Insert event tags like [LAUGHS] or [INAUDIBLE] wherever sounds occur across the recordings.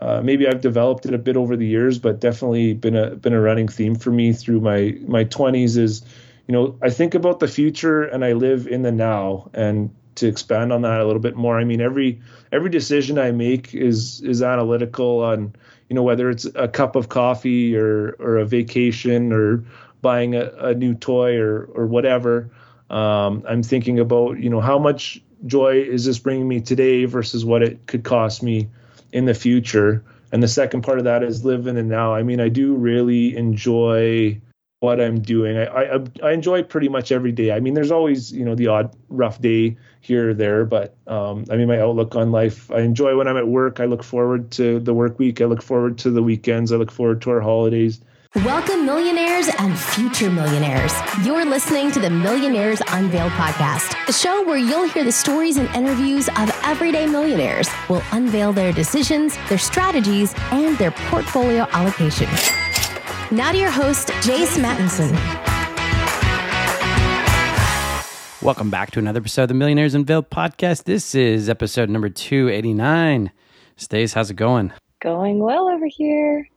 Uh, maybe I've developed it a bit over the years, but definitely been a been a running theme for me through my my 20s. Is you know I think about the future and I live in the now. And to expand on that a little bit more, I mean every every decision I make is is analytical on you know whether it's a cup of coffee or or a vacation or buying a, a new toy or or whatever. Um, I'm thinking about you know how much joy is this bringing me today versus what it could cost me in the future. And the second part of that is live in the now. I mean, I do really enjoy what I'm doing. I, I, I enjoy pretty much every day. I mean, there's always you know the odd rough day here or there, but um, I mean, my outlook on life. I enjoy when I'm at work. I look forward to the work week. I look forward to the weekends. I look forward to our holidays. Welcome, millionaires and future millionaires. You're listening to the Millionaires Unveiled podcast, a show where you'll hear the stories and interviews of everyday millionaires. We'll unveil their decisions, their strategies, and their portfolio allocation. Now to your host, Jace Mattinson. Welcome back to another episode of the Millionaires Unveiled podcast. This is episode number 289. Stace, how's it going? Going well over here.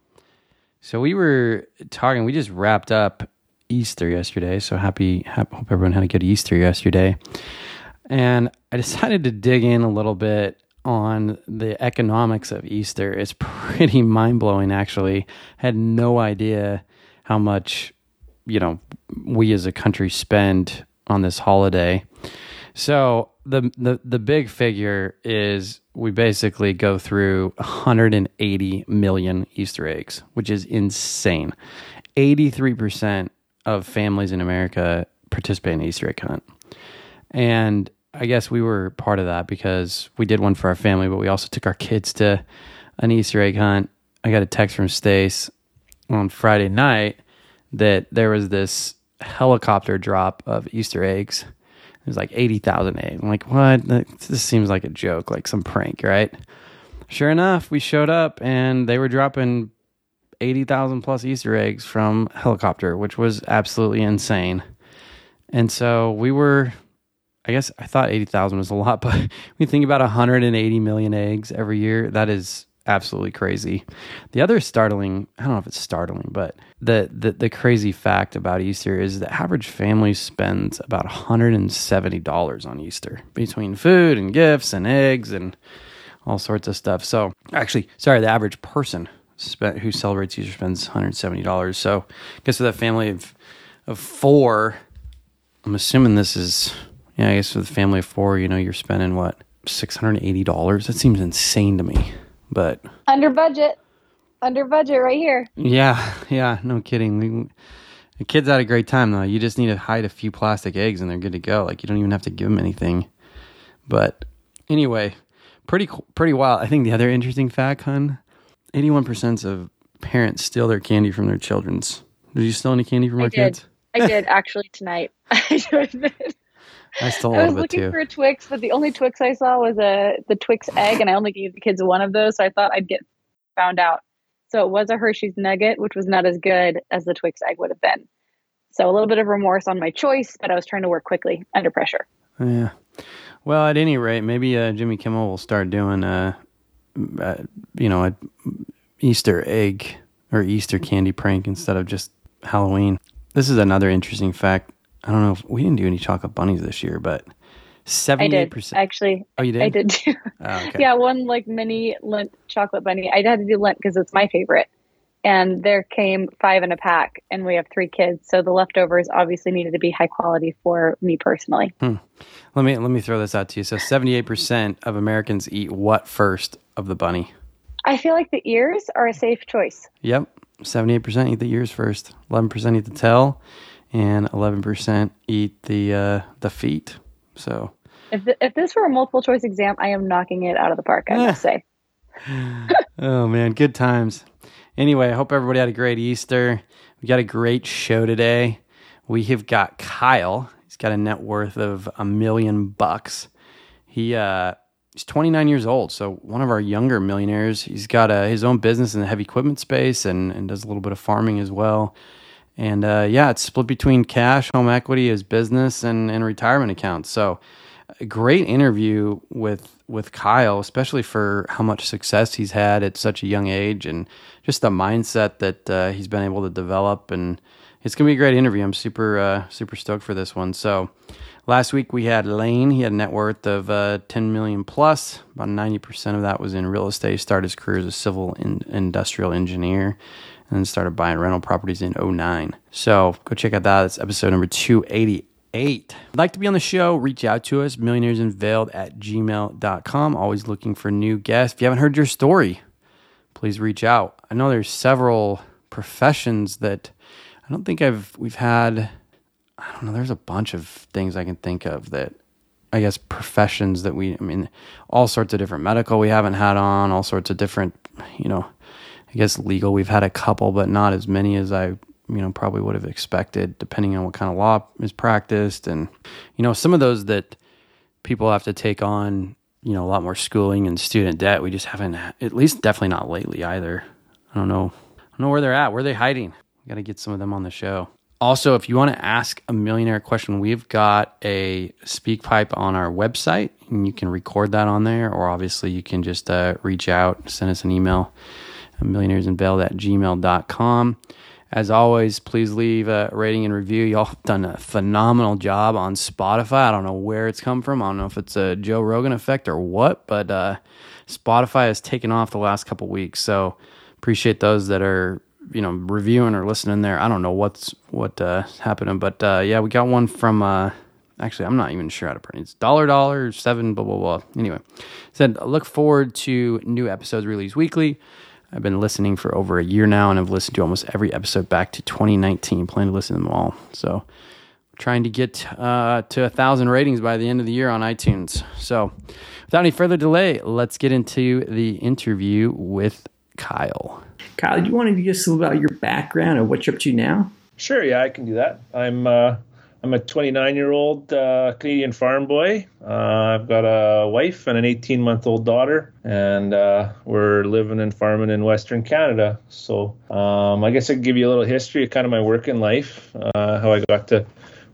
So we were talking. We just wrapped up Easter yesterday. So happy. Hope everyone had a good Easter yesterday. And I decided to dig in a little bit on the economics of Easter. It's [LAUGHS] pretty mind blowing. Actually, had no idea how much you know we as a country spend on this holiday. So the the the big figure is we basically go through 180 million Easter eggs, which is insane. 83% of families in America participate in Easter egg hunt. And I guess we were part of that because we did one for our family, but we also took our kids to an Easter egg hunt. I got a text from Stace on Friday night that there was this helicopter drop of Easter eggs it was like 80,000 eggs. I'm like, what? This seems like a joke, like some prank, right? Sure enough, we showed up and they were dropping 80,000 plus Easter eggs from helicopter, which was absolutely insane. And so we were, I guess I thought 80,000 was a lot, [LAUGHS] but you think about 180 million eggs every year, that is absolutely crazy. The other startling, I don't know if it's startling, but the, the, the crazy fact about Easter is the average family spends about $170 on Easter between food and gifts and eggs and all sorts of stuff. So, actually, sorry, the average person spent, who celebrates Easter spends $170. So, I guess with a family of, of four, I'm assuming this is, yeah, I guess with a family of four, you know, you're spending what? $680. That seems insane to me. But under budget, under budget right here. Yeah, yeah, no kidding. We, the kids had a great time though. You just need to hide a few plastic eggs and they're good to go. Like you don't even have to give them anything. But anyway, pretty pretty wild. I think the other interesting fact, hun, eighty-one percent of parents steal their candy from their children's. Did you steal any candy from I our did. kids? I did actually tonight. [LAUGHS] I stole I was looking for a Twix, but the only Twix I saw was a the Twix egg, and I only gave the kids one of those, so I thought I'd get found out. So it was a Hershey's Nugget, which was not as good as the Twix egg would have been. So a little bit of remorse on my choice, but I was trying to work quickly under pressure. Yeah. Well, at any rate, maybe uh, Jimmy Kimmel will start doing uh, a, a uh, you know, a Easter egg or Easter candy prank instead of just Halloween. This is another interesting fact. I don't know if we didn't do any chocolate bunnies this year, but seventy-eight percent. Actually, oh, you did. I did too. Oh, okay. Yeah, one like mini Lindt chocolate bunny. I had to do Lindt because it's my favorite, and there came five in a pack, and we have three kids, so the leftovers obviously needed to be high quality for me personally. Hmm. Let me let me throw this out to you. So, seventy-eight percent of Americans eat what first of the bunny? I feel like the ears are a safe choice. Yep, seventy-eight percent eat the ears first. Eleven percent eat the tail and 11% eat the uh, the feet. So if the, if this were a multiple choice exam, I am knocking it out of the park. I must say. [LAUGHS] oh man, good times. Anyway, I hope everybody had a great Easter. We got a great show today. We have got Kyle. He's got a net worth of a million bucks. He uh, he's 29 years old, so one of our younger millionaires. He's got a, his own business in the heavy equipment space and, and does a little bit of farming as well. And uh, yeah, it's split between cash, home equity, his business, and, and retirement accounts. So, great interview with with Kyle, especially for how much success he's had at such a young age and just the mindset that uh, he's been able to develop. And it's gonna be a great interview. I'm super uh, super stoked for this one. So last week we had Lane. He had a net worth of uh, 10 million plus. About 90 percent of that was in real estate. He started his career as a civil in- industrial engineer and then started buying rental properties in 09. So go check out that. It's episode number 288. I'd like to be on the show, reach out to us, millionairesunveiled at gmail.com. Always looking for new guests. If you haven't heard your story, please reach out. I know there's several professions that I don't think I've we've had I don't know, there's a bunch of things I can think of that I guess professions that we I mean all sorts of different medical we haven't had on, all sorts of different, you know, I guess legal we've had a couple, but not as many as I you know probably would have expected, depending on what kind of law is practiced, and you know some of those that people have to take on you know a lot more schooling and student debt. We just haven't, at least definitely not lately either. I don't know, I don't know where they're at. Where are they hiding? Got to get some of them on the show. Also, if you want to ask a millionaire question, we've got a speak pipe on our website, and you can record that on there, or obviously you can just uh, reach out, send us an email millionairesunveiled at gmail.com. As always, please leave a rating and review. Y'all done a phenomenal job on Spotify. I don't know where it's come from. I don't know if it's a Joe Rogan effect or what, but uh, Spotify has taken off the last couple weeks. So appreciate those that are you know reviewing or listening there. I don't know what's what uh, happening, but uh, yeah, we got one from. Uh, actually, I'm not even sure how to pronounce. It's dollar dollar seven blah blah blah. Anyway, said look forward to new episodes released weekly. I've been listening for over a year now, and I've listened to almost every episode back to 2019. Plan to listen to them all. So, trying to get uh, to a thousand ratings by the end of the year on iTunes. So, without any further delay, let's get into the interview with Kyle. Kyle, do you want to give us a little about your background and what you're up to now? Sure, yeah, I can do that. I'm uh, I'm a 29 year old uh, Canadian farm boy. Uh, I've got a wife and an 18 month old daughter, and uh, we're living and farming in Western Canada. So um, I guess I can give you a little history of kind of my work in life, uh, how I got to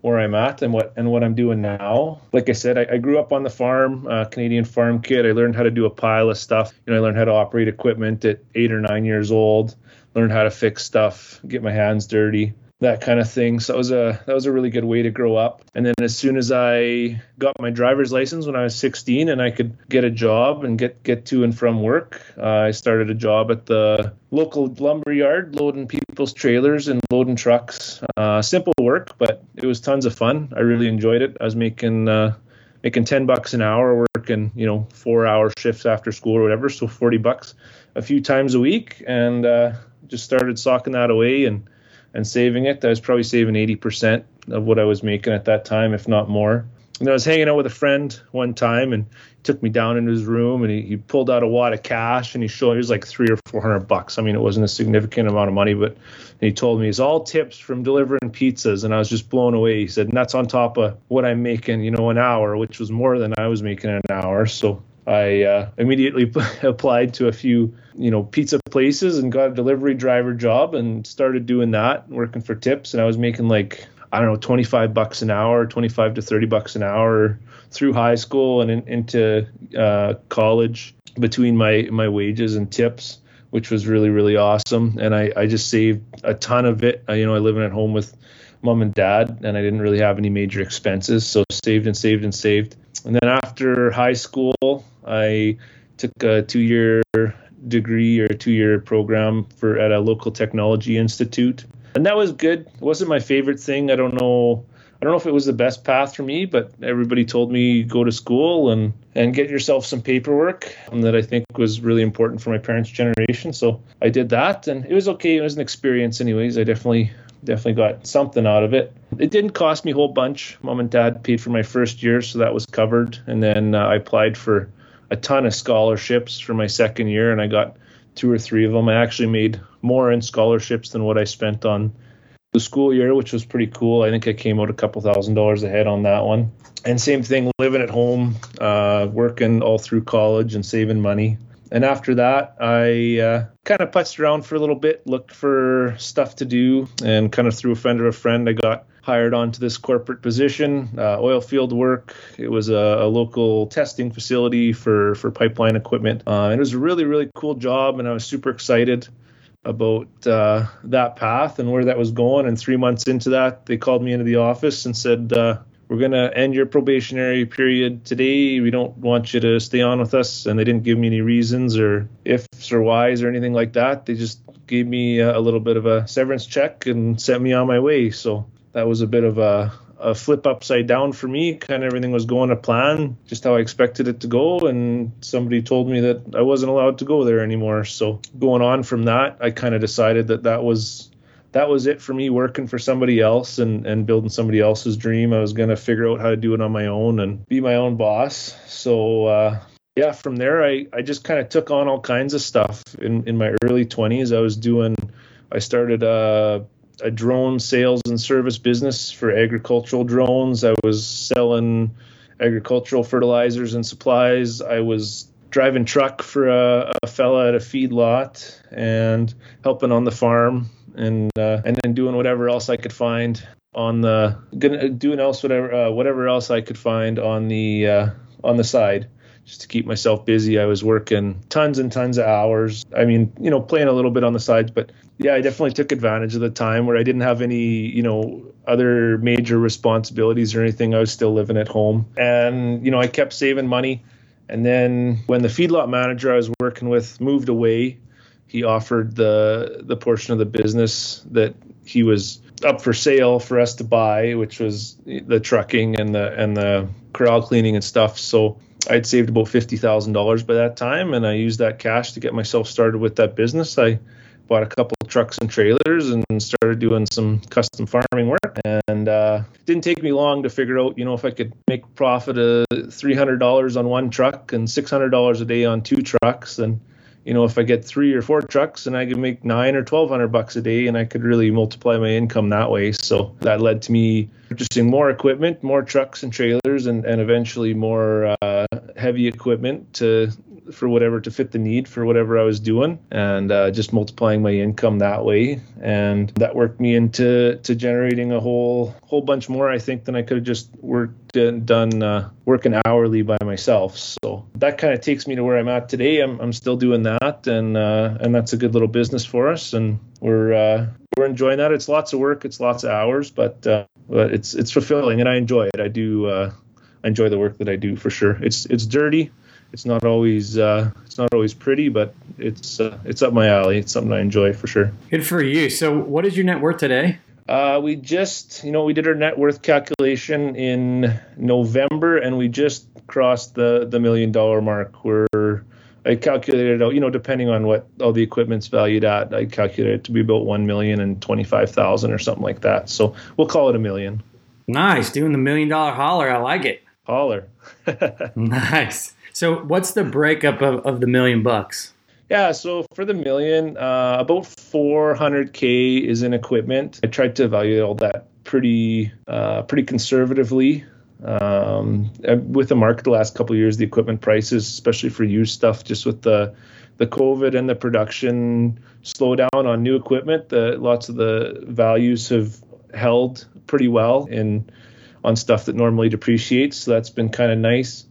where I'm at and what and what I'm doing now. Like I said, I, I grew up on the farm, uh, Canadian farm kid. I learned how to do a pile of stuff. You know, I learned how to operate equipment at eight or nine years old. Learned how to fix stuff, get my hands dirty that kind of thing. So that was a that was a really good way to grow up. And then as soon as I got my driver's license when I was 16 and I could get a job and get get to and from work, uh, I started a job at the local lumber yard loading people's trailers and loading trucks. Uh, simple work, but it was tons of fun. I really enjoyed it. I was making uh, making 10 bucks an hour working, you know, 4 hour shifts after school or whatever, so 40 bucks a few times a week and uh, just started socking that away and and saving it. I was probably saving 80% of what I was making at that time, if not more. And I was hanging out with a friend one time and he took me down into his room and he, he pulled out a wad of cash and he showed it was like three or four hundred bucks. I mean, it wasn't a significant amount of money, but he told me it's all tips from delivering pizzas. And I was just blown away. He said, and that's on top of what I'm making, you know, an hour, which was more than I was making an hour. So I uh, immediately [LAUGHS] applied to a few, you know, pizza places and got a delivery driver job and started doing that, working for tips. And I was making like I don't know, 25 bucks an hour, 25 to 30 bucks an hour through high school and in, into uh, college between my my wages and tips, which was really really awesome. And I I just saved a ton of it. I, you know, I living at home with mom and dad, and I didn't really have any major expenses, so saved and saved and saved. And then after high school, I took a two-year degree or two-year program for at a local technology institute, and that was good. It wasn't my favorite thing. I don't know. I don't know if it was the best path for me, but everybody told me go to school and and get yourself some paperwork that I think was really important for my parents' generation. So I did that, and it was okay. It was an experience, anyways. I definitely definitely got something out of it. It didn't cost me a whole bunch. Mom and dad paid for my first year, so that was covered. And then uh, I applied for a ton of scholarships for my second year, and I got two or three of them. I actually made more in scholarships than what I spent on the school year, which was pretty cool. I think I came out a couple thousand dollars ahead on that one. And same thing, living at home, uh, working all through college and saving money and after that, I uh, kind of putzed around for a little bit, looked for stuff to do, and kind of through a friend of a friend, I got hired onto this corporate position, uh, oil field work. It was a, a, local testing facility for for pipeline equipment, uh, and it was a really really cool job, and I was super excited about uh, that path and where that was going. And three months into that, they called me into the office and said, uh, "We're going to end your probationary period today. We don't want you to stay on with us." And they didn't give me any reasons or ifs or whys or anything like that. They just gave me a, a little bit of a severance check and sent me on my way. So that was a bit of a, a flip upside down for me. Kind of everything was going to plan, just how I expected it to go. And somebody told me that I wasn't allowed to go there anymore. So going on from that, I kind of decided that that was that was it for me working for somebody else and, and building somebody else's dream. I was going to figure out how to do it on my own and be my own boss. So, uh, yeah, from there, I, I just kind of took on all kinds of stuff. In, in my early 20s, I was doing, I started a a drone sales and service business for agricultural drones. I was selling agricultural fertilizers and supplies. I was driving truck for a, a fella at a feed lot and helping on the farm and uh, and then doing whatever else I could find on the doing else whatever uh, whatever else I could find on the uh, on the side just to keep myself busy. I was working tons and tons of hours. I mean, you know, playing a little bit on the sides, but yeah, I definitely took advantage of the time where I didn't have any, you know, other major responsibilities or anything. I was still living at home. And, you know, I kept saving money. And then when the feedlot manager I was working with moved away, he offered the the portion of the business that he was up for sale for us to buy, which was the trucking and the and the corral cleaning and stuff. So I'd saved about fifty thousand dollars by that time, and I used that cash to get myself started with that business. I bought a couple trucks and trailers and started doing some custom farming work. And uh, didn't take me long to figure out, you know, if I could make profit of three hundred dollars on one truck and six hundred dollars a day on two trucks, and you know, if I get three or four trucks and I could make nine or twelve hundred bucks a day, and I could really multiply my income that way. So that led to me purchasing more equipment, more trucks and trailers, and, and eventually more uh, heavy equipment to for whatever to fit the need for whatever I was doing, and uh, just multiplying my income that way, and that worked me into to generating a whole whole bunch more, I think, than I could have just worked and done uh, working hourly by myself. So that kind of takes me to where I'm at today. I'm I'm still doing that, and uh, and that's a good little business for us, and we're uh, we're enjoying that. It's lots of work, it's lots of hours, but uh, but it's it's fulfilling, and I enjoy it. I do. Uh, enjoy the work that I do for sure. It's it's dirty it's not always uh, it's not always pretty, but it's uh, it's up my alley. It's something I enjoy for sure. Good for you. So, what is your net worth today? Uh, we just, you know, we did our net worth calculation in November, and we just crossed the the million dollar mark. We're I calculated out, you know, depending on what all the equipment's valued at, I calculated it to be about one million and twenty five thousand or something like that. So we'll call it a million. Nice, doing the million dollar holler. I like it. Holler. [LAUGHS] nice. So, what's the breakup of, of the million bucks? Yeah, so for the million, uh, about 400k is in equipment. I tried to evaluate all that pretty, uh, pretty conservatively. Um, with the market the last couple years, the equipment prices, especially for used stuff, just with the the COVID and the production slowdown on new equipment, the lots of the values have held pretty well in on stuff that normally depreciates. So that's been kind of nice.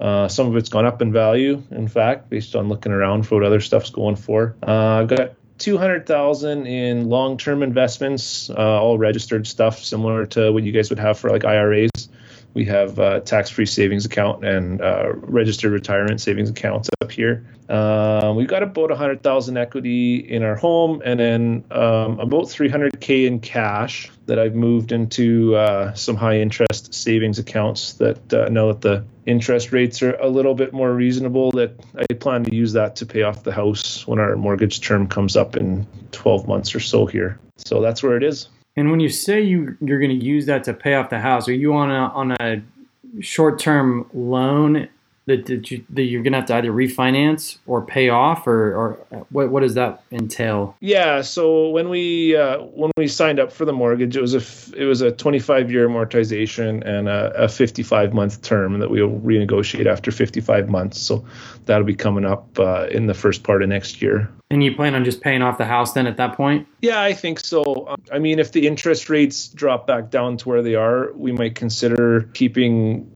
Uh, some of it's gone up in value, in fact, based on looking around for what other stuff's going for. Uh, I've got 200,000 in long-term investments, uh, all registered stuff, similar to what you guys would have for like IRAs. We have uh, tax-free savings account and uh, registered retirement savings accounts up here. Uh, we've got about 100,000 equity in our home, and then um, about 300k in cash that I've moved into some high-interest savings accounts. That now that the interest rates are a little bit more reasonable, that I plan to use that to pay off the house when our mortgage term comes up in 12 months or so here. So that's where it is. And when you say you you're going to use that to pay off the house, are you on a on a short term loan that, that, you, that you're going to have to either refinance or pay off, or, or what, what does that entail? Yeah, so when we uh, when we signed up for the mortgage, it was a it was a 25 year amortization and a, a 55 month term that we'll renegotiate after 55 months. So that'll be coming up uh, in the first part of next year. And you plan on just paying off the house then at that point? Yeah, I think so. Um, I mean, if the interest rates drop back down to where they are, we might consider keeping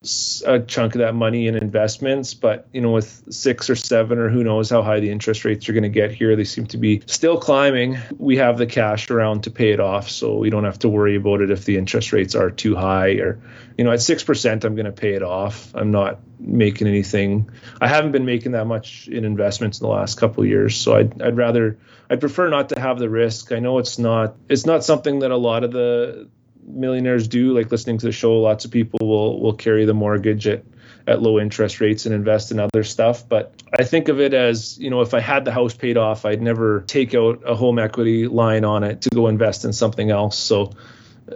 a chunk of that money in investments. But, you know, with six or seven or who knows how high the interest rates are going to get here, they seem to be still climbing. We have the cash around to pay it off. So we don't have to worry about it if the interest rates are too high or, you know, at 6%, I'm going to pay it off. I'm not making anything. I haven't been making that much in investments in the last couple years, so I'd I'd rather I'd prefer not to have the risk. I know it's not it's not something that a lot of the millionaires do. Like listening to the show, lots of people will will carry the mortgage at at low interest rates and invest in other stuff. But I think of it as, you know, if I had the house paid off, I'd never take out a home equity line on it to go invest in something else. So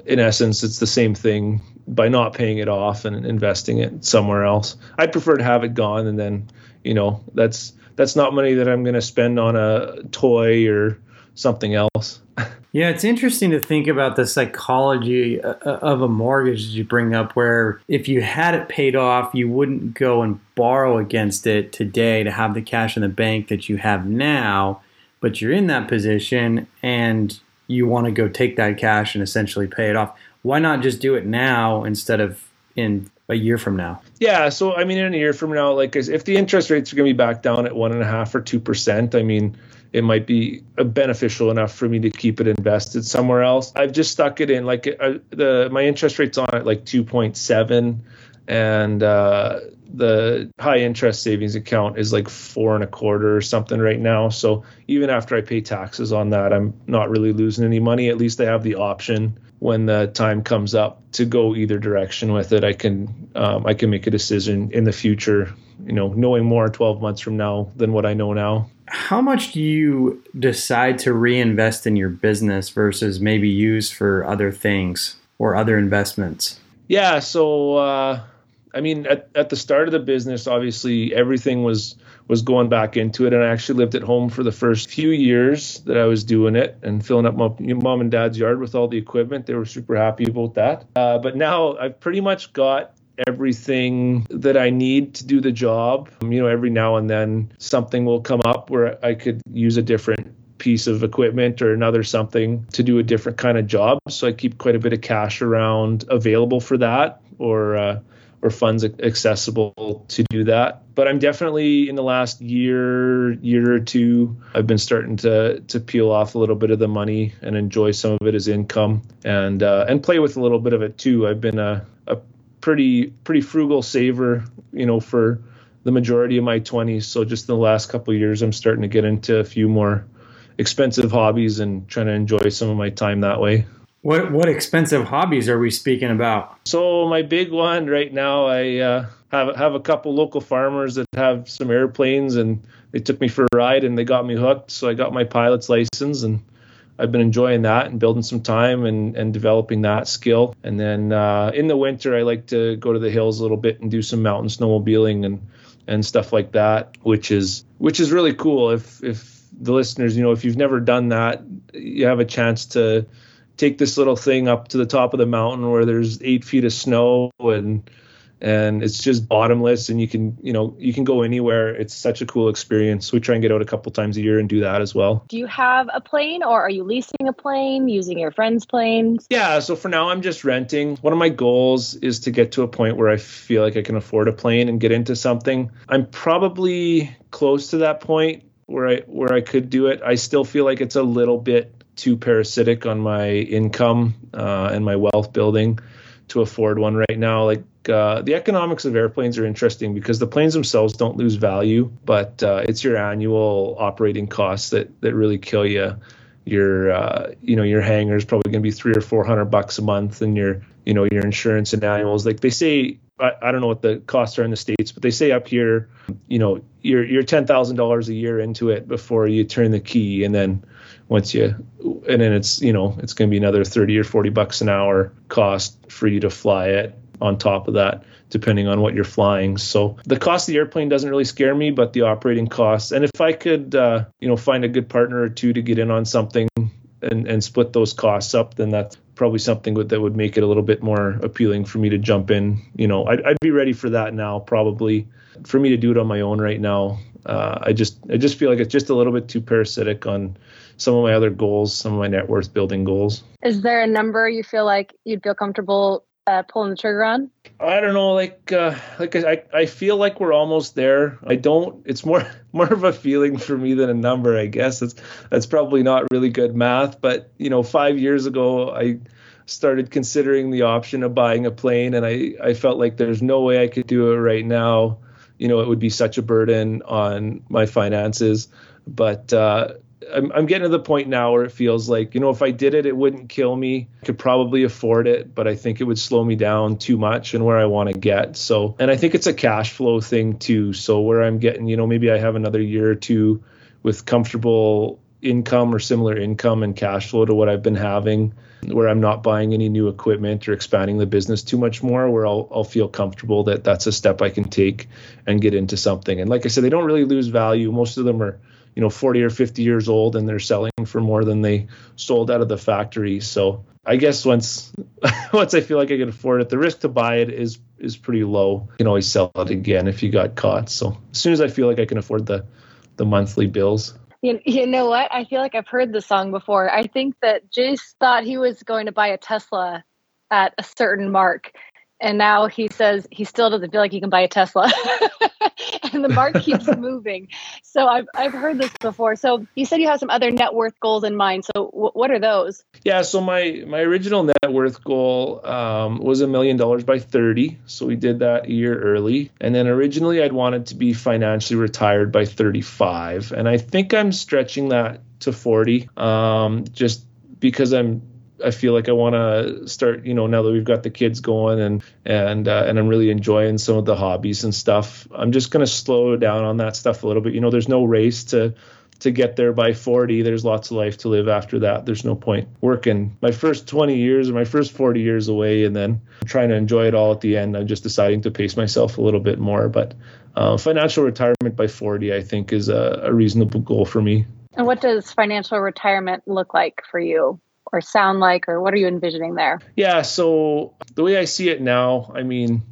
in essence, it's the same thing by not paying it off and investing it somewhere else. I'd prefer to have it gone, and then you know that's that's not money that I'm going to spend on a toy or something else. [LAUGHS] Yeah, it's interesting to think about the psychology uh, uh, of a mortgage that you bring up, where if you had it paid off, you wouldn't go and borrow against it today to have the cash in the bank that you have now, but you're in that position and you want to go take that cash and essentially pay it off. Why not just do it now instead of in a year from now? Yeah, so I mean, in a year from now, like if the interest rates are going to be back down at one and a half or two percent, I mean, it might be beneficial enough for me to keep it invested somewhere else. I've just stuck it in like uh, the my interest rate's on at like two point seven, and uh, the high interest savings account is like four and a quarter or something right now. So even after I pay taxes on that, I'm not really losing any money. At least I have the option when the time comes up to go either direction with it. I can um, I can make a decision in the future. You know, knowing more 12 months from now than what I know now. How much do you decide to reinvest in your business versus maybe use for other things or other investments? Yeah, so. Uh, I mean, at, at the start of the business, obviously everything was was going back into it, and I actually lived at home for the first few years that I was doing it and filling up my mom and dad's yard with all the equipment. They were super happy about that. Uh, but now I've pretty much got everything that I need to do the job. Um, you know, every now and then something will come up where I could use a different piece of equipment or another something to do a different kind of job. So I keep quite a bit of cash around available for that or uh, or funds accessible to do that. But I'm definitely in the last year, year or two, I've been starting to to peel off a little bit of the money and enjoy some of it as income and uh, and play with a little bit of it too. I've been a, a pretty pretty frugal saver, you know, for the majority of my 20s. So just in the last couple years, I'm starting to get into a few more expensive hobbies and trying to enjoy some of my time that way. What what expensive hobbies are we speaking about? So my big one right now, I uh, have have a couple local farmers that have some airplanes, and they took me for a ride and they got me hooked. So I got my pilot's license, and I've been enjoying that and building some time and and developing that skill. And then uh, in the winter, I like to go to the hills a little bit and do some mountain snowmobiling and and stuff like that, which is which is really cool. If if the listeners, you know, if you've never done that, you have a chance to take this little thing up to the top of the mountain where there's eight feet of snow and and it's just bottomless and you can you know you can go anywhere. It's such a cool experience. We try and get out a couple times a year and do that as well. Do you have a plane or are you leasing a plane using your friend's planes? Yeah so for now i'm just renting. One of my goals is to get to a point where i feel like i can afford a plane and get into something. I'm probably close to that point where i where i could do it. I still feel like it's a little bit too parasitic on my income uh, and my wealth building to afford one right now. Like uh, the economics of airplanes are interesting because the planes themselves don't lose value, but uh, it's your annual operating costs that that really kill you. Your uh, you know your hangar is probably going to be three or four hundred bucks a month, and your you know your insurance and annuals. Like they say, I, I don't know what the costs are in the states, but they say up here, you know, you're you're ten thousand dollars a year into it before you turn the key, and then once you and then it's you know it's going to be another 30 or 40 bucks an hour cost for you to fly it on top of that depending on what you're flying. So the cost of the airplane doesn't really scare me, but the operating costs. And if I could, uh, you know, find a good partner or two to get in on something and, and split those costs up, then that's probably something that would make it a little bit more appealing for me to jump in. You know, I'd, I'd be ready for that now, probably. For me to do it on my own right now, uh, I just I just feel like it's just a little bit too parasitic on some of my other goals, some of my net worth building goals. Is there a number you feel like you'd feel comfortable uh, pulling the trigger on? I don't know, like uh, like I I feel like we're almost there. I don't. It's more [LAUGHS] more of a feeling for me than a number, I guess. That's that's probably not really good math, but you know, five years ago, I started considering the option of buying a plane, and I I felt like there's no way I could do it right now. You know, it would be such a burden on my finances. But uh, I'm, I'm getting to the point now where it feels like, you know, if I did it, it wouldn't kill me. I could probably afford it, but I think it would slow me down too much and where I want to get. So, and I think it's a cash flow thing too. So, where I'm getting, you know, maybe I have another year or two with comfortable income or similar income and cash flow to what I've been having, where I'm not buying any new equipment or expanding the business too much more, where I'll, I'll feel comfortable that that's a step I can take and get into something. And like I said, they don't really lose value. Most of them are you know 40 or 50 years old and they're selling for more than they sold out of the factory. So i guess once [LAUGHS] once i feel like i can afford it the risk to buy it is is pretty low. You can always sell it again if you got caught. So as soon as i feel like i can afford the the monthly bills. You, you know what? I feel like i've heard the song before. I think that jace thought he was going to buy a tesla at a certain mark and now he says he still doesn't feel like he can buy a tesla [LAUGHS] and the mark keeps [LAUGHS] moving. So I've I've heard this before. So you said you have some other net worth goals in mind. So w- what are those? Yeah. So my my original net worth goal um, was a million dollars by 30. So we did that a year early. And then originally I'd wanted to be financially retired by 35, and I think I'm stretching that to 40. Um, just because I'm I feel like I want to start, you know, now that we've got the kids going and and uh, and I'm really enjoying some of the hobbies and stuff. I'm just going to slow down on that stuff a little bit. You know, there's no race to to get there by 40. There's lots of life to live after that. There's no point working my first 20 years or my first 40 years away and then trying to enjoy it all at the end. I'm just deciding to pace myself a little bit more. But uh, financial retirement by 40, I think, is a, a reasonable goal for me. And what does financial retirement look like for you? Or sound like, or what are you envisioning there? Yeah, so the way I see it now, I mean,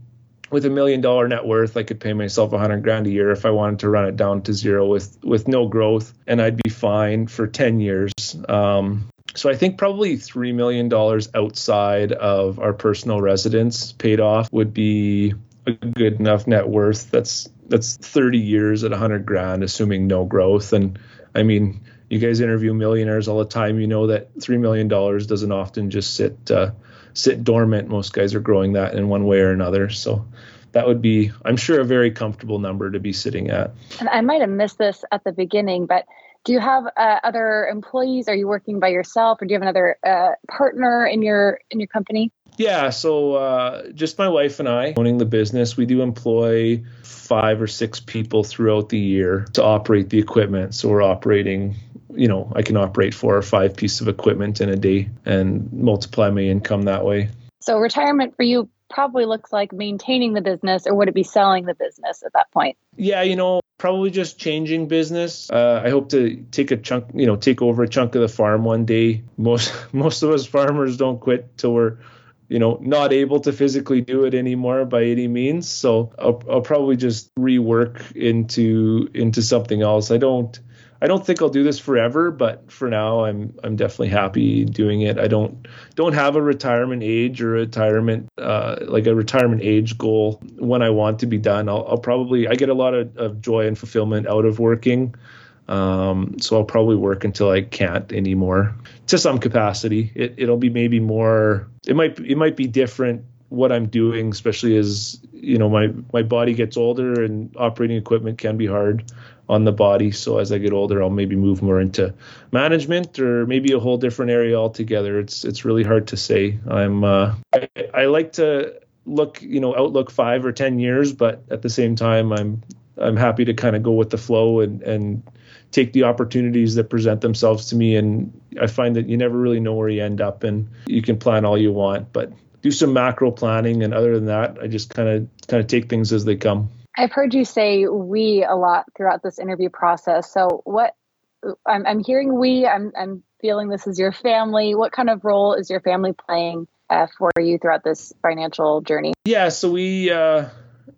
with a million dollar net worth, I could pay myself a hundred grand a year if I wanted to run it down to zero with with no growth, and I'd be fine for ten years. Um, so I think probably three million dollars outside of our personal residence paid off would be a good enough net worth. That's that's 30 years at 100 grand, assuming no growth. And I mean, you guys interview millionaires all the time. You know that three million dollars doesn't often just sit uh, sit dormant. Most guys are growing that in one way or another. So that would be, I'm sure, a very comfortable number to be sitting at. And I might have missed this at the beginning, but do you have uh, other employees? Are you working by yourself, or do you have another uh, partner in your in your company? Yeah, so uh, just my wife and I owning the business. We do employ five or six people throughout the year to operate the equipment. So we're operating you know, I can operate four or five pieces of equipment in a day and multiply my income that way. So retirement for you probably looks like maintaining the business or would it be selling the business at that point? Yeah, you know, probably just changing business. Uh, I hope to take a chunk, you know, take over a chunk of the farm one day. Most [LAUGHS] most of us farmers don't quit till we're you know not able to physically do it anymore by any means so I'll, I'll probably just rework into into something else i don't I don't think I'll do this forever, but for now, I'm I'm definitely happy doing it. I don't don't have a retirement age or retirement uh, like a retirement age goal when I want to be done. I'll, I'll probably I get a lot of, of joy and fulfillment out of working. Um, so I'll probably work until I can't anymore to some capacity. It, it'll be maybe more. It might it might be different what I'm doing, especially as you know my my body gets older and operating equipment can be hard on the body. So as I get older, I'll maybe move more into management or maybe a whole different area altogether. It's it's really hard to say. I'm uh, I, I like to look you know outlook five or ten years, but at the same time, I'm I'm happy to kind of go with the flow and and take the opportunities that present themselves to me. And I find that you never really know where you end up, and you can plan all you want, but do some macro planning, and other than that, I just kind of kind of take things as they come. I've heard you say we a lot throughout this interview process. So what I'm, I'm hearing we, I'm, I'm feeling this is your family. What kind of role is your family playing uh, for you throughout this financial journey? Yeah, so we uh,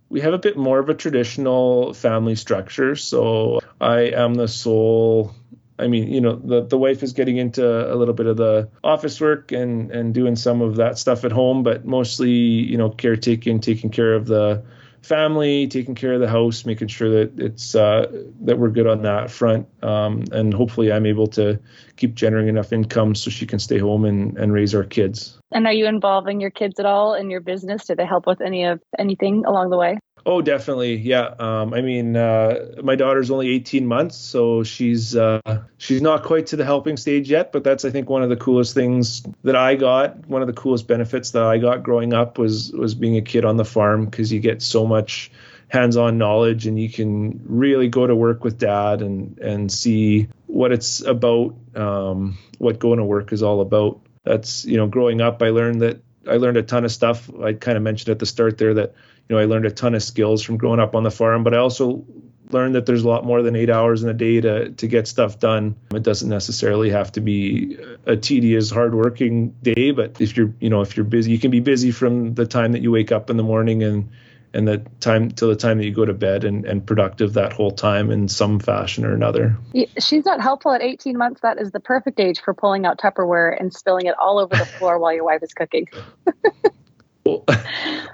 we have a bit more of a traditional family structure. So I am the sole. I mean, you know, the the wife is getting into a little bit of the office work and and doing some of that stuff at home, but mostly, you know, caretaking, taking care of the family, taking care of the house, making sure that it's uh, that we're good on that front, um, and hopefully I'm able to keep generating enough income so she can stay home and, and raise our kids. And are you involving your kids at all in your business? Do they help with any of anything along the way? Oh, definitely. Yeah. Um, I mean, uh, my daughter's only 18 months, so she's uh, she's not quite to the helping stage yet. But that's, I think, one of the coolest things that I got. One of the coolest benefits that I got growing up was was being a kid on the farm because you get so much hands-on knowledge and you can really go to work with dad and and see what it's about, um, what going to work is all about. That's you know, growing up, I learned that I learned a ton of stuff. I kind of mentioned at the start there that you know I learned a ton of skills from growing up on the farm, but I also learned that there's a lot more than eight hours in a day to to get stuff done. It doesn't necessarily have to be a tedious, hardworking day, but if you're you know if you're busy, you can be busy from the time that you wake up in the morning and and the time till the time that you go to bed and, and productive that whole time in some fashion or another. She's not helpful at 18 months. That is the perfect age for pulling out Tupperware and spilling it all over the floor [LAUGHS] while your wife is cooking. [LAUGHS] well,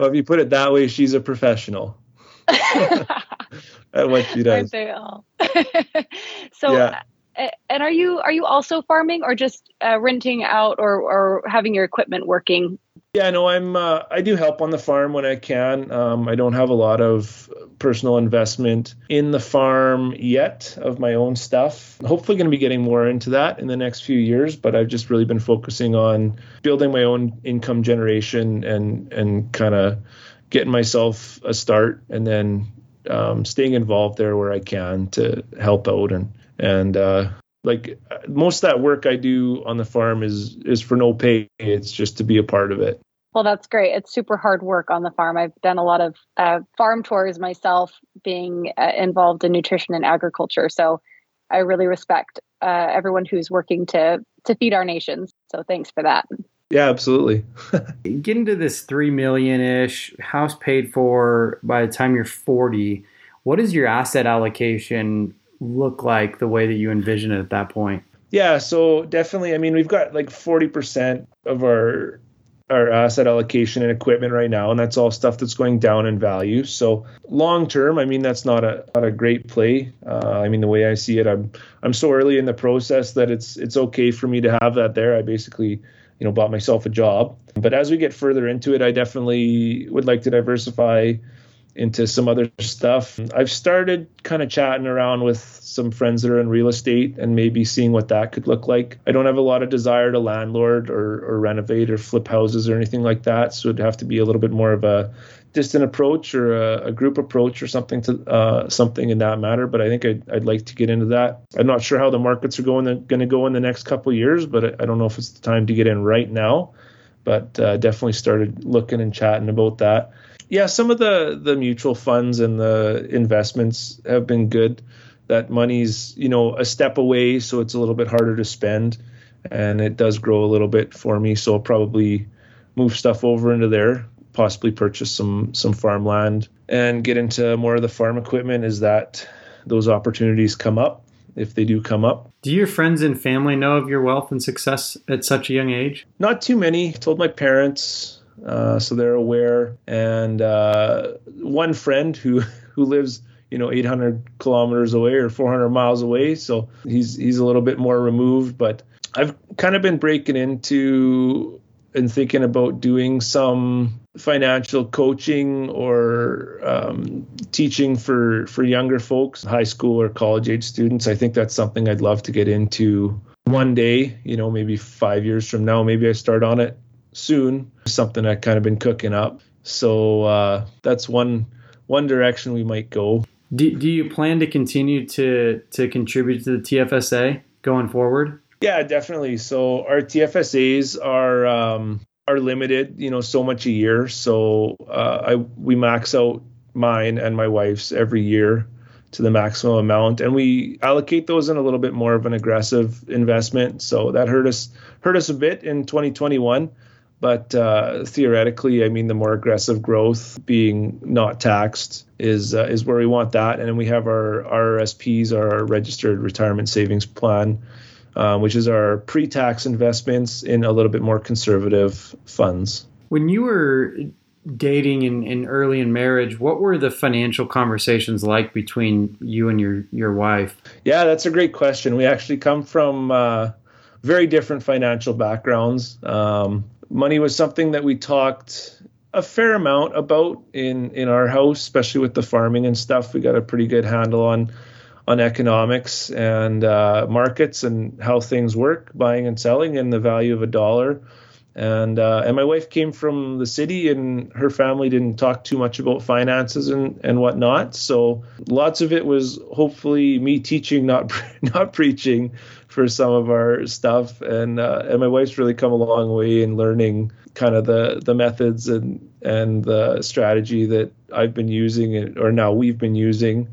if you put it that way, she's a professional [LAUGHS] at what she does. [LAUGHS] so, yeah. and are you are you also farming or just uh, renting out or or having your equipment working yeah, no, I'm. Uh, I do help on the farm when I can. Um, I don't have a lot of personal investment in the farm yet of my own stuff. Hopefully, going to be getting more into that in the next few years. But I've just really been focusing on building my own income generation and and kind of getting myself a start, and then um, staying involved there where I can to help out and and uh, like most of that work I do on the farm is is for no pay. It's just to be a part of it. Well, that's great. It's super hard work on the farm. I've done a lot of uh, farm tours myself, being uh, involved in nutrition and agriculture. So I really respect uh, everyone who's working to to feed our nations. So thanks for that. Yeah, absolutely. [LAUGHS] Get into this three million ish house paid for by the time you're forty. What does your asset allocation look like the way that you envision it at that point? Yeah, so definitely. I mean, we've got like 40% of our our asset allocation and equipment right now, and that's all stuff that's going down in value. So long term, I mean, that's not a not a great play. Uh, I mean, the way I see it, I'm I'm so early in the process that it's it's okay for me to have that there. I basically, you know, bought myself a job. But as we get further into it, I definitely would like to diversify into some other stuff. I've started kind of chatting around with some friends that are in real estate and maybe seeing what that could look like. I don't have a lot of desire to landlord or, or renovate or flip houses or anything like that. So it'd have to be a little bit more of a distant approach or a, a group approach or something to uh, something in that matter. But I think I'd, I'd, like to get into that. I'm not sure how the markets are going going to go in the next couple years, but I, don't know if it's the time to get in right now. But uh, definitely started looking and chatting about that yeah, some of the the mutual funds and the investments have been good. That money's you know a step away, so it's a little bit harder to spend, and it does grow a little bit for me. So I'll probably move stuff over into there, possibly purchase some some farmland and get into more of the farm equipment. Is that those opportunities come up? If they do come up, do your friends and family know of your wealth and success at such a young age? Not too many. I told my parents uh, so they're aware. And uh, one friend who [LAUGHS] who lives you know 800 kilometers away or 400 miles away, so he's he's a little bit more removed. But I've kind of been breaking into and thinking about doing some financial coaching or um, teaching for for younger folks, high school or college age students. I think that's something I'd love to get into one day. You know, maybe five years from now, maybe I start on it soon. Something I kind of been cooking up. So uh, that's one one direction we might go. Do, do you plan to continue to to contribute to the TFSA going forward? Yeah, definitely. So our TFSAs are um, are limited, you know, so much a year. So uh, I we max out mine and my wife's every year to the maximum amount, and we allocate those in a little bit more of an aggressive investment. So that hurt us hurt us a bit in 2021. But uh, theoretically, I mean, the more aggressive growth being not taxed is uh, is where we want that. And then we have our RRSPs, our registered retirement savings plan, uh, which is our pre-tax investments in a little bit more conservative funds. When you were dating and, and early in marriage, what were the financial conversations like between you and your your wife? Yeah, that's a great question. We actually come from uh, very different financial backgrounds. Um, money was something that we talked a fair amount about in in our house, especially with the farming and stuff. We got a pretty good handle on on economics and uh, markets and how things work, buying and selling, and the value of a dollar. And uh, and my wife came from the city, and her family didn't talk too much about finances and and whatnot. So lots of it was hopefully me teaching, not [LAUGHS] not preaching, for some of our stuff. And uh, and my wife's really come a long way in learning kind of the the methods and and the strategy that I've been using, or now we've been using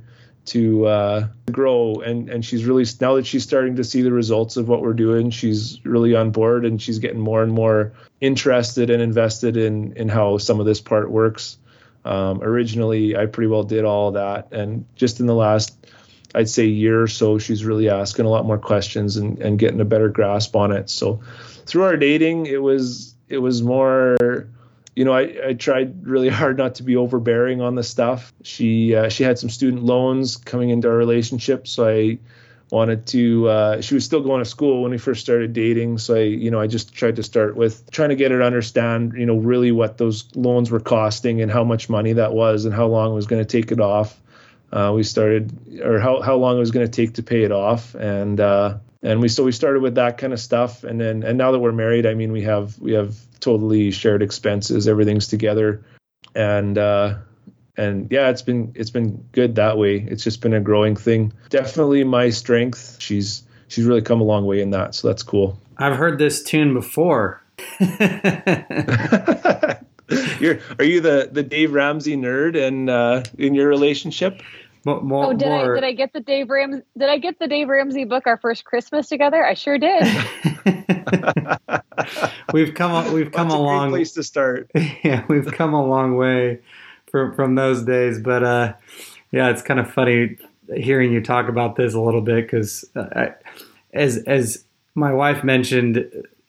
to uh, grow. And and she's really now that she's starting to see the results of what we're doing she's really on board and she's getting more and more interested and invested in in how some of this part works. Um, originally i pretty well did all that. And just in the last i'd say year or so she's really asking a lot more questions and, and getting a better grasp on it so through our dating it was it was more you know, I, I tried really [LAUGHS] hard not to be overbearing on the stuff. She uh, she had some student loans coming into our relationship, so I wanted to. Uh, she was still going to school when we first started dating, so I you know I just tried to start with trying to get her to understand you know really what those loans were costing and how much money that was and how long it was going to take it off. Uh, we started or how how long it was going to take to pay it off and. Uh, and we so we started with that kind of stuff and then and now that we're married i mean we have we have totally shared expenses everything's together and uh and yeah it's been it's been good that way. It's just been a growing thing. Definitely my strength she's she's really come a long way in that so that's cool. I've heard this tune before [LAUGHS] [LAUGHS] You're, are you the the dave ramsey nerd and uh in your relationship more, oh, did more... I did I get the Dave Ramsey did I get the Dave Ramsey book our first Christmas together? I sure did. [LAUGHS] [LAUGHS] we've come we've come That's a, a long place to start. [LAUGHS] Yeah, we've come a long way from from those days, but uh, yeah, it's kind of funny hearing you talk about this a little bit because uh, as as my wife mentioned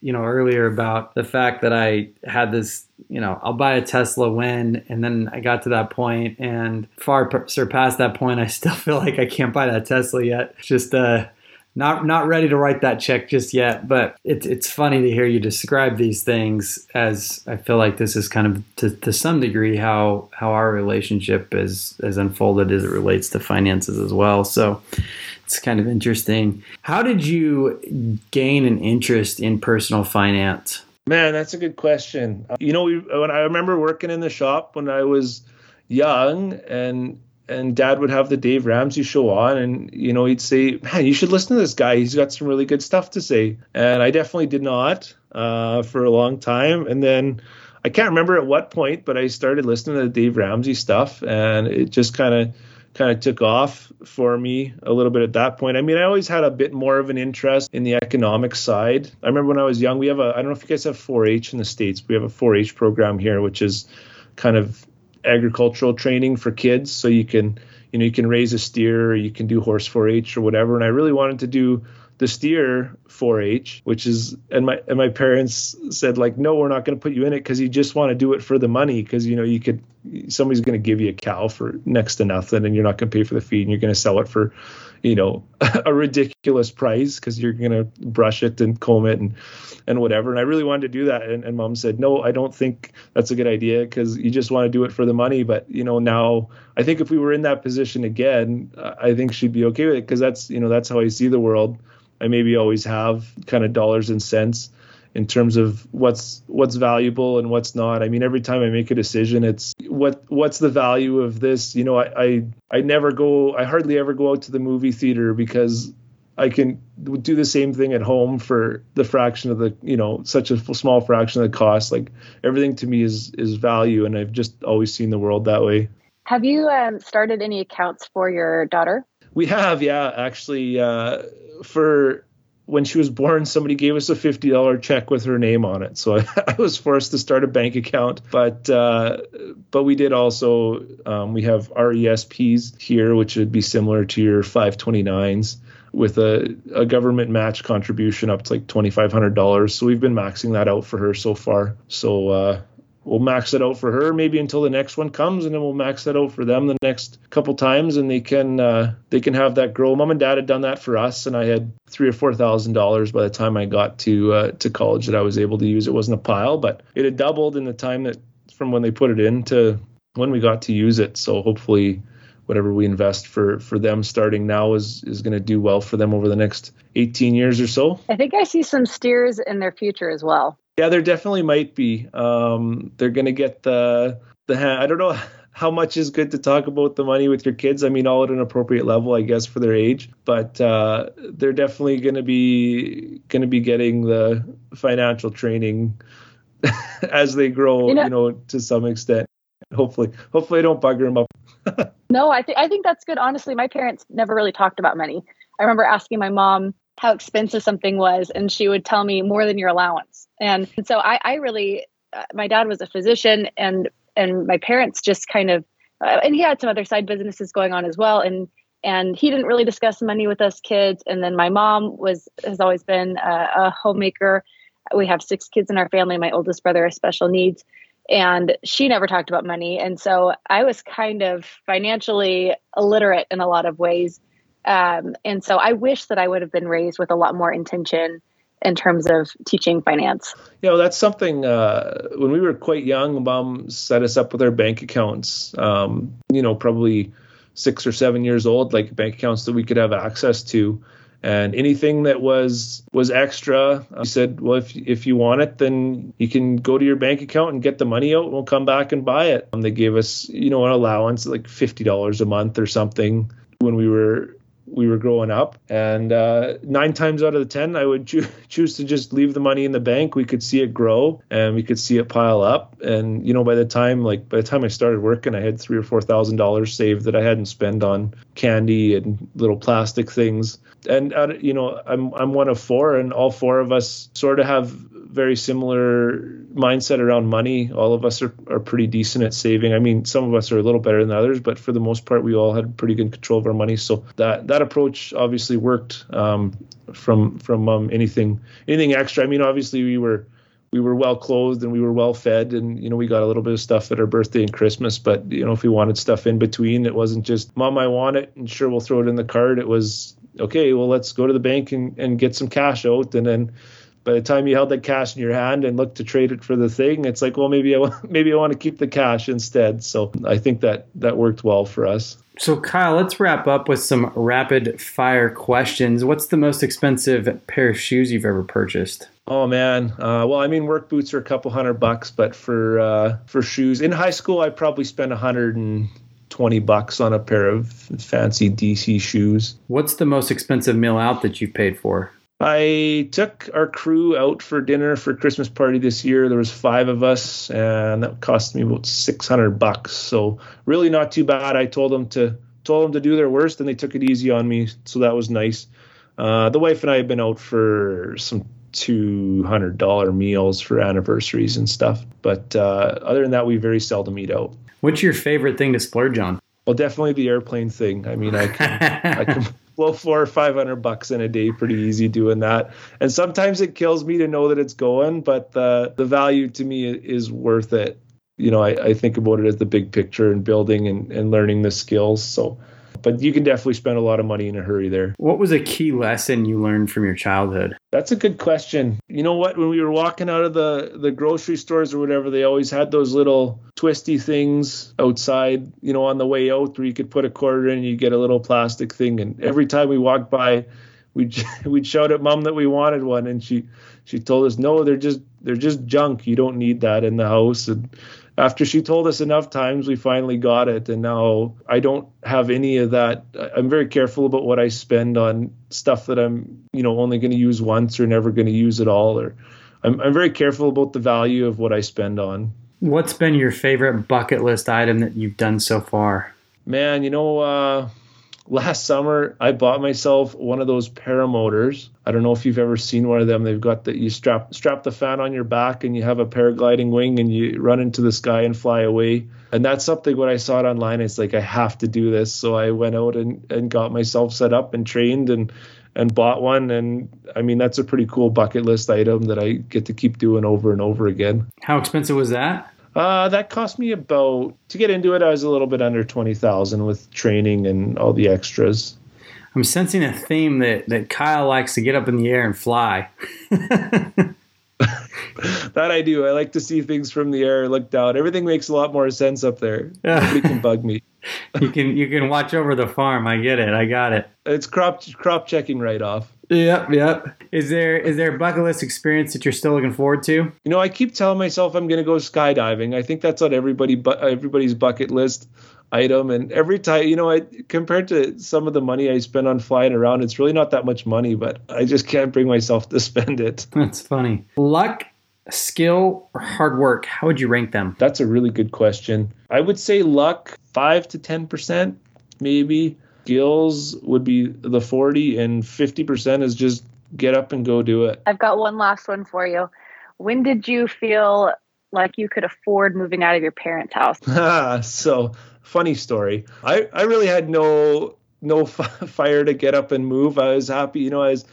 you know earlier about the fact that I had this you know I'll buy a Tesla when and then I got to that point and far surpassed that point. I still [LAUGHS] feel like I can't buy that Tesla yet. Just uh not not ready to write that check just yet but it's it's funny to hear you describe these things as I feel like this is kind of to, to some degree how how our relationship is has unfolded as it relates to finances as well. So it's kind of interesting. How did you gain an interest in personal finance? Man, that's a good question. You know, when I remember working in the shop when I was young and and dad would have the Dave Ramsey show on and you know he'd say, "Man, you should listen to this guy. He's got some really good stuff to say." And I definitely did not uh, for a long time and then I can't remember at what point, but I started listening to the Dave Ramsey stuff and it just kind of kind of took off for me a little bit at that point. I mean, I always had a bit more of an interest in the economic side. I remember when I was young, we have a, I don't know if you guys have 4 H in the States, we have a 4 H program here, which is kind of agricultural training for kids. So you can, you know, you can raise a steer, you can do horse 4 H or whatever. And I really wanted to do the steer 4-H, which is and my and my parents said like, no, we're not going to put you in it because you just want to do it for the money because you know you could somebody's going to give you a cow for next to nothing and you're not going to pay for the feed and you're going to sell it for you know [LAUGHS] a ridiculous price because you're going to brush it and comb it and and whatever. And i really wanted to do that and, and mom said no i don't think that's a good idea because you just want to do it for the money. But you know now i think if we were in that position again i think she'd be okay with it because that's you know that's how i see the world I maybe always have kind of dollars and cents in terms of what's what's valuable and what's not. I mean, every time I make a decision, it's what what's the value of this. You know, I I, I never go. I hardly ever go out to the movie theater because I can do the same thing at home for the fraction of the you know such a small fraction of the cost. Like everything to me is is value, and I've just always seen the world that way. Have you um, started any accounts for your daughter? We have, yeah, actually. Uh, for when she was born, somebody gave us a fifty dollar check with her name on it, so I, [LAUGHS] I, was forced to start a bank account. But uh, but we did also um, we have RESPs here, which would be similar to your five twenty nines with a, a government match contribution up to like twenty five hundred dollars. So we've been maxing that out for her so far. So uh, we'll max it out for her maybe until the next one comes and then we'll max that out for them the next couple times and they can uh, they can have that grow. Mom and dad had done that for us and i had three or four thousand dollars by the time i got to uh, to college that i was able to use. It wasn't a pile but it had doubled in the time that from when they put it in to when we got to use it. So hopefully whatever we invest for for them starting now is is going to do well for them over the next 18 years or so. I think i see some steers in their future as well yeah, there definitely might be. Um, they're going to get the the. I don't know [LAUGHS] how much is good to talk about the money with your kids. I mean, all at an appropriate level, I guess, for their age. But uh, they're definitely going to be going to be getting the financial training [LAUGHS] as they grow. You know, you know, to some extent. Hopefully, hopefully, I don't bugger them up. [LAUGHS] no, I think I think that's good. Honestly, my parents never really talked about money. I remember asking my mom how expensive something was, and she would tell me more than your allowance. And, and so I, I really, uh, my dad was a physician, and and my parents just kind of, uh, and he had some other side businesses going on as well, and and he didn't really discuss money with us kids. And then my mom was has always been a, a homemaker. We have six kids in our family. My oldest brother has special needs, and she never talked about money. And so I was kind of financially illiterate in a lot of ways um, and so I wish that I would have been raised with a lot more intention in terms of teaching finance. You know, that's something uh, when we were quite young, mom set us up with our bank accounts, um, you know, probably six or seven years old, like bank accounts that we could have access to. And anything that was was extra, uh, said, well, if if you want it, then you can go to your bank account and get the money out, and we'll come back and buy it. Um, they gave us, you know, an allowance like fifty dollars a month or something when we were we were growing up. And uh, nine times out of the 10, I would cho- [LAUGHS] choose to just leave the money in the bank. We could see it grow and we could see it pile up. And, you know, by the time, like, by the time I started working, I had three or $4,000 saved that I hadn't spent on candy and little plastic things. And, uh, you know, I'm, I'm one of four and all four of us sort of have very similar mindset around money. All of us are, are pretty decent at saving. I mean, some of us are a little better than others, but for the most part, we all had pretty good control of our money. So that that approach obviously worked um, from from um, anything anything extra. I mean, obviously we were we were well clothed and we were well fed and you know we got a little bit of stuff at our birthday and christmas but you know if we wanted stuff in between it wasn't just mom i want it and sure we'll throw it in the cart it was okay well let's go to the bank and, and get some cash out and then by the time you held that cash in your hand and looked to trade it for the thing, it's like, well, maybe I [LAUGHS] maybe I want to keep the cash instead. So I think that that worked well for us. So Kyle, let's wrap up with some rapid fire questions. What's the most expensive pair of shoes you've ever purchased? Oh man, uh, well, I mean, work boots are a couple hundred bucks, but for uh, for shoes in high school, I probably spent a hundred and twenty bucks on a pair of fancy DC shoes. What's the most expensive meal out that you've paid for? I took our crew out for dinner for Christmas party this year. There was five of us, and that cost me about six hundred bucks. So really not too bad. I told them to told them to do their worst, and they took it easy on me. So that was nice. Uh, the wife and I have been out for some two hundred dollar meals for anniversaries and stuff. But uh, other than that, we very seldom eat out. What's your favorite thing to splurge on? Well, definitely the airplane thing. I mean, I can, I can [LAUGHS] blow four or five hundred bucks in a day pretty easy doing that. And sometimes it kills me to know that it's going, but the the value to me is worth it. You know, I, I think about it as the big picture and building and, and learning the skills. So but you can definitely spend a lot of money in a hurry there. What was a key lesson you learned from your childhood? That's a good question. You know what? When we were walking out of the the grocery stores or whatever, they always had those little twisty things outside, you know, on the way out where you could put a quarter in and you get a little plastic thing. And every time we walked by, we'd [LAUGHS] we'd shout at mom that we wanted one, and she she told us no, they're just they're just junk. You don't need that in the house. And after she told us enough times, we finally got it. And now I don't have any of that. I'm very careful about what I spend on stuff that I'm, you know, only going to use once or never going to use at all. Or I'm, I'm very careful about the value of what I spend on. What's been your favorite bucket list item that you've done so far? Man, you know, uh, last summer I bought myself one of those paramotors. I don't know if you've ever seen one of them. They've got that you strap strap the fan on your back and you have a paragliding wing and you run into the sky and fly away. And that's something when I saw it online, it's like I have to do this. So I went out and, and got myself set up and trained and and bought one and I mean that's a pretty cool bucket list item that I get to keep doing over and over again. How expensive was that? Uh, that cost me about to get into it. I was a little bit under twenty thousand with training and all the extras. I'm sensing a theme that that Kyle likes to get up in the air and fly. [LAUGHS] that I do. I like to see things from the air, look down. Everything makes a lot more sense up there. Nobody can bug me. [LAUGHS] you can you can watch over the farm. I get it. I got it. It's crop crop checking right off. Yep, yep. Is there is there a bucket list experience that you're still looking forward to? You know, I keep telling myself I'm going to go skydiving. I think that's on everybody but everybody's bucket list item. And every time you know i compared to some of the money i spend on flying around it's really not that much money but i just can't bring myself to [LAUGHS] spend it. That's funny. Luck skill or hard work? How would you rank them? That's a really good question. I would say luck 5 to 10% maybe skills would be the 40 and 50% is just get up and go do it. I've got one last one for you. When did you feel like you could afford moving out of your parents' house? [LAUGHS] so, funny story. I, I really had no no [LAUGHS] fire to get up and move. I was happy, you know, I was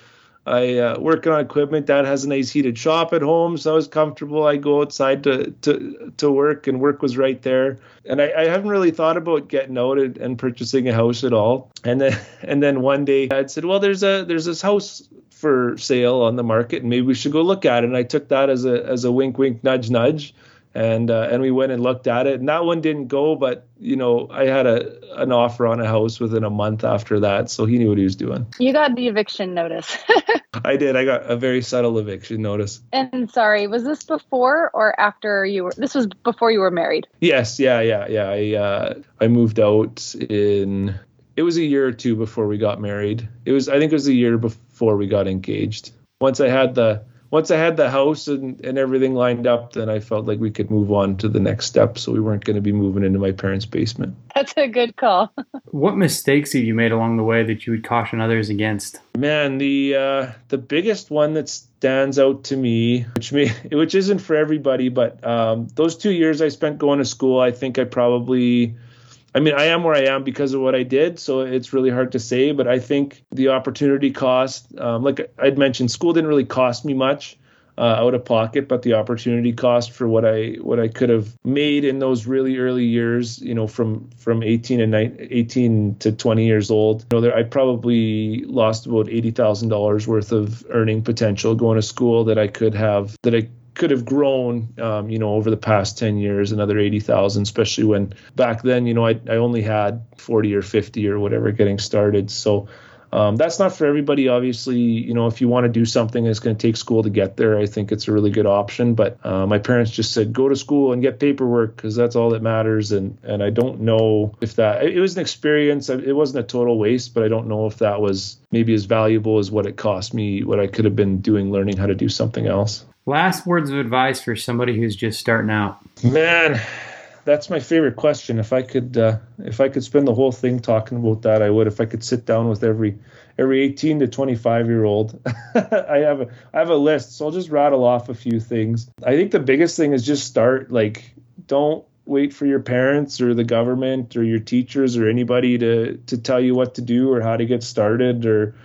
I uh, working on equipment. Dad has a nice heated shop at home, so I was comfortable. I go outside to to to work, and work was right there. And I, I haven't really thought about getting out and, and, purchasing a house at all. And then [LAUGHS] and then one day, Dad said, "Well, there's a there's this house for sale on the market, and maybe we should go look at it." And I took that as a as a wink, wink, nudge, nudge and uh, and we went and looked at it. And that one didn't go but you know i had a an offer on a house within a month after that so he knew what he was doing. You got the eviction notice. [LAUGHS] I did. I got a very subtle eviction notice. And sorry was this before or after you were this was before you were married? Yes yeah yeah yeah. I uh, i moved out in it was a year or two before we got married. It was i think it was a year before we got engaged. Once i had the once I had the house and, and everything lined up, then I felt like we could move on to the next step. So we weren't going to be moving into my parents' basement. That's a good call. [LAUGHS] what mistakes have you made along the way that you would caution others against? Man, the uh, the biggest one that stands out to me, which may, [LAUGHS] which isn't for everybody, but um, those two years I spent going to school, I think I probably I mean, I am where I am because of what I did, so it's really hard to say. But I think the opportunity cost, um, like I'd mentioned, school didn't really cost me much uh, out of pocket, but the opportunity cost for what I what I could have made in those really early years, you know, from from 18 and 19, 18 to 20 years old, you know, there, I probably lost about eighty thousand dollars worth of earning potential going to school that I could have that I could have grown, um, you know, over the past 10 years, another 80,000, especially when back then, you know, I, I only had 40 or 50 or whatever getting started. So um, that's not for everybody. Obviously, you know, if you want to do something that's going to take school to get there, I think it's a really good option. But uh, my parents just said, go to school and get paperwork because that's all that matters. And and I don't know if that it was an experience. It wasn't a total waste, but I don't know if that was maybe as valuable as what it cost me, what I could have been doing learning how to do something else. Last words of advice for somebody who's just starting out. Man, that's my favorite question. If I could, uh, if I could spend the whole thing talking about that, I would. If I could sit down with every every 18 to 25 year old, [LAUGHS] I have a I have a list. So I'll just rattle off a few things. I think the biggest thing is just start. Like, don't wait for your parents or the government or your teachers or anybody to to tell you what to do or how to get started or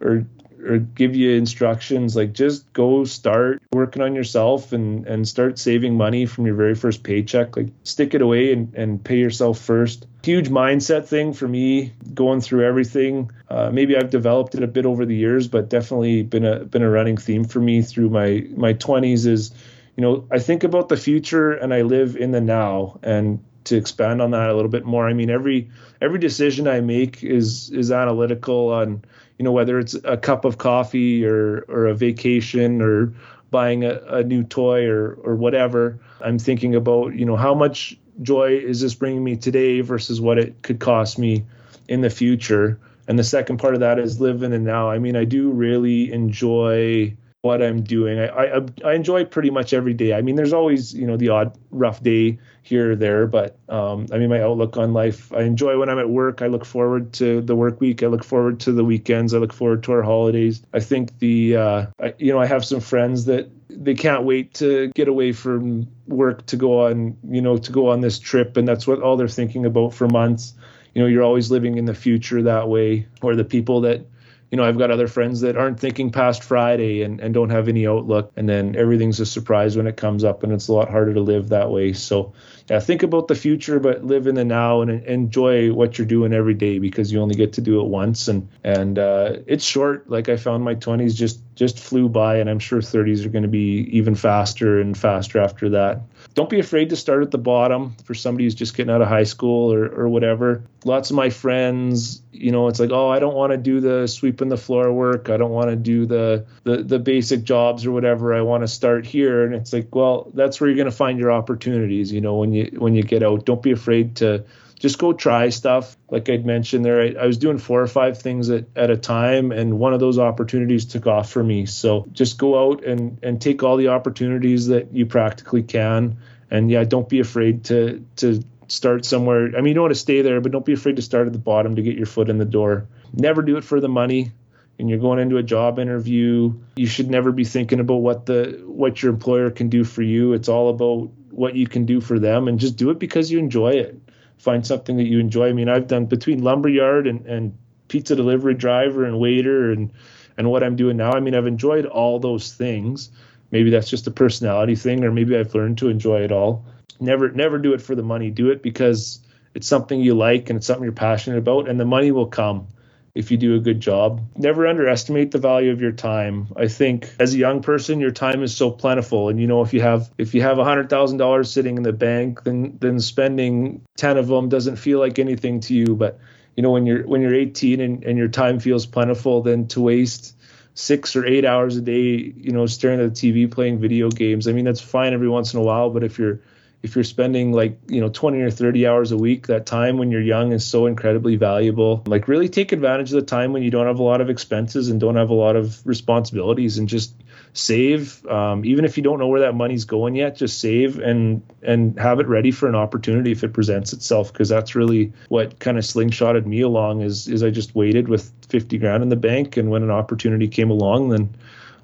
or or give you instructions like just go start working on yourself and and start saving money from your very first paycheck. Like stick it away and, and pay yourself first. Huge mindset thing for me going through everything. Uh, maybe i've developed it a bit over the years but definitely been a been a running theme for me through my my 20s is you know i think about the future and i live in the now. And to expand on that a little bit more i mean every every decision i make is is analytical on you know whether it's a cup of coffee or or a vacation or buying a, a new toy or or whatever. I'm thinking about you know how much joy is this bringing me today versus what it could cost me in the future. And the second part of that is live in the now. I mean, I do really enjoy what I'm doing. I, I, I enjoy pretty much every day. I mean, there's always you know the odd rough day here or there, but um, I mean, my outlook on life. I enjoy when I'm at work. I look forward to the work week. I look forward to the weekends. I look forward to our holidays. I think the uh, I, you know I have some friends that they can't wait to get away from work to go on you know to go on this trip, and that's what all they're thinking about for months. You know, you're always living in the future that way. Or the people that you know, I've got other friends that aren't thinking past Friday and, and don't have any outlook. And then everything's a surprise when it comes up, and it's a lot harder to live that way. So, yeah, think about the future, but live in the now and enjoy what you're doing every day because you only get to do it once. And and uh, it's short. Like I found my 20s just just flew by, and I'm sure 30s are going to be even faster and faster after that. Don't be afraid to start at the bottom for somebody who's just getting out of high school or, or whatever. Lots of my friends, you know, it's like, oh, I don't want to do the sweeping the floor work. I don't want to do the, the the basic jobs or whatever. I want to start here. And it's like, well, that's where you're going to find your opportunities. You know, when you when you get out, don't be afraid to just go try stuff. Like I'd mentioned there, I, I, was doing four or five things at, at a time, and one of those opportunities took off for me. So just go out and, and take all the opportunities that you practically can. And yeah, don't be afraid to to start somewhere. I mean, you don't want to stay there, but don't be afraid to start at the bottom to get your foot in the door. Never do it for the money. And you're going into a job interview, you should never be thinking about what the what your employer can do for you. It's all about what you can do for them and just do it because you enjoy it find something that you enjoy. I mean, I've done between lumberyard and, and pizza delivery driver and waiter and and what I'm doing now. I mean, I've enjoyed all those things. Maybe that's just a personality thing, or maybe I've learned to enjoy it all. Never never do it for the money. Do it because it's something you like and it's something you're passionate about, and the money will come if you do a good job. Never underestimate the value of your time. I think as a young person, your time is so plentiful, and you know if you have if you have hundred thousand dollars sitting in the bank, then then spending ten of them doesn't feel like anything to you. But you know when you're when you're 18 and, and your time feels plentiful, then to waste six or eight hours a day, you know, staring at the TV playing video games. I mean, that's fine every once in a while, but if you're if you're spending like you know 20 or 30 hours a week that time when you're young is so incredibly valuable. Like really take advantage of the time when you don't have a lot of expenses and don't have a lot of responsibilities and just save. Um, even if you don't know where that money's going yet just save and and have it ready for an opportunity if it presents itself because that's really what kind of slingshotted me along is is i just waited with 50 grand in the bank and when an opportunity came along then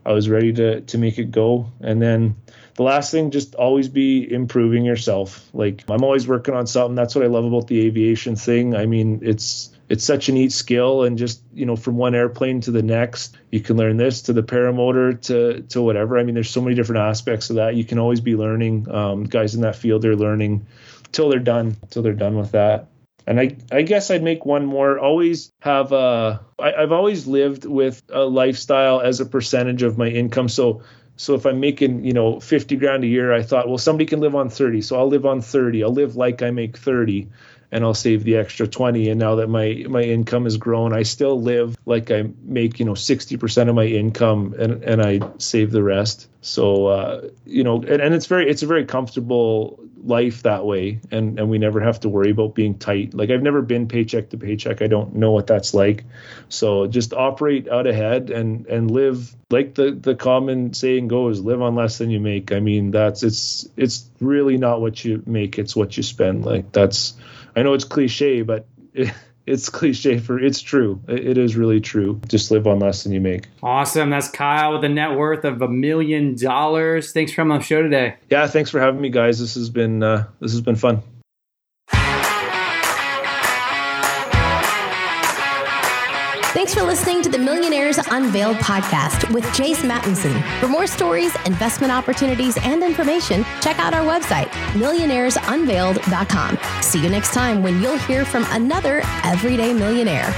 i was ready to to make it go. And then the last thing, just always be improving yourself. Like I'm always working on something. That's what I love about the aviation thing. I mean, it's it's such a neat skill and just you know from one airplane to the next you can learn this to the paramotor to to whatever i mean there's so many different aspects of that you can always be learning um, guys in that field they're learning till they're done till they're done with that and I, I guess I'd make one more. Always have a. I, I've always lived with a lifestyle as a percentage of my income. So so if I'm making, you know, 50 grand a year, I thought, well, somebody can live on 30. So I'll live on 30. I'll live like I make 30 and I'll save the extra 20. And now that my, my income has grown, I still live like I make, you know, 60% of my income and, and I save the rest. So, uh, you know, and, and it's very, it's a very comfortable life that way and and we never have to worry about being tight. Like i've never been paycheck to paycheck. I don't know what that's like. So just operate out ahead and and live like the the common saying goes live on less than you make. I mean that's it's it's really not what you make it's what you spend. Like that's i know it's cliche but it, [LAUGHS] it's cliche for it's true. It is really true. Just live on less than you make. Awesome. That's Kyle with a net worth of a million dollars. Thanks for coming on the show today. Yeah, thanks for having me, guys. This has been uh, this has been fun. Thanks for listening to the Millionaires Unveiled podcast with Jace Mattinson. For more stories, investment opportunities, and information, check out our website, millionairesunveiled.com. See you next time when you'll hear from another everyday millionaire.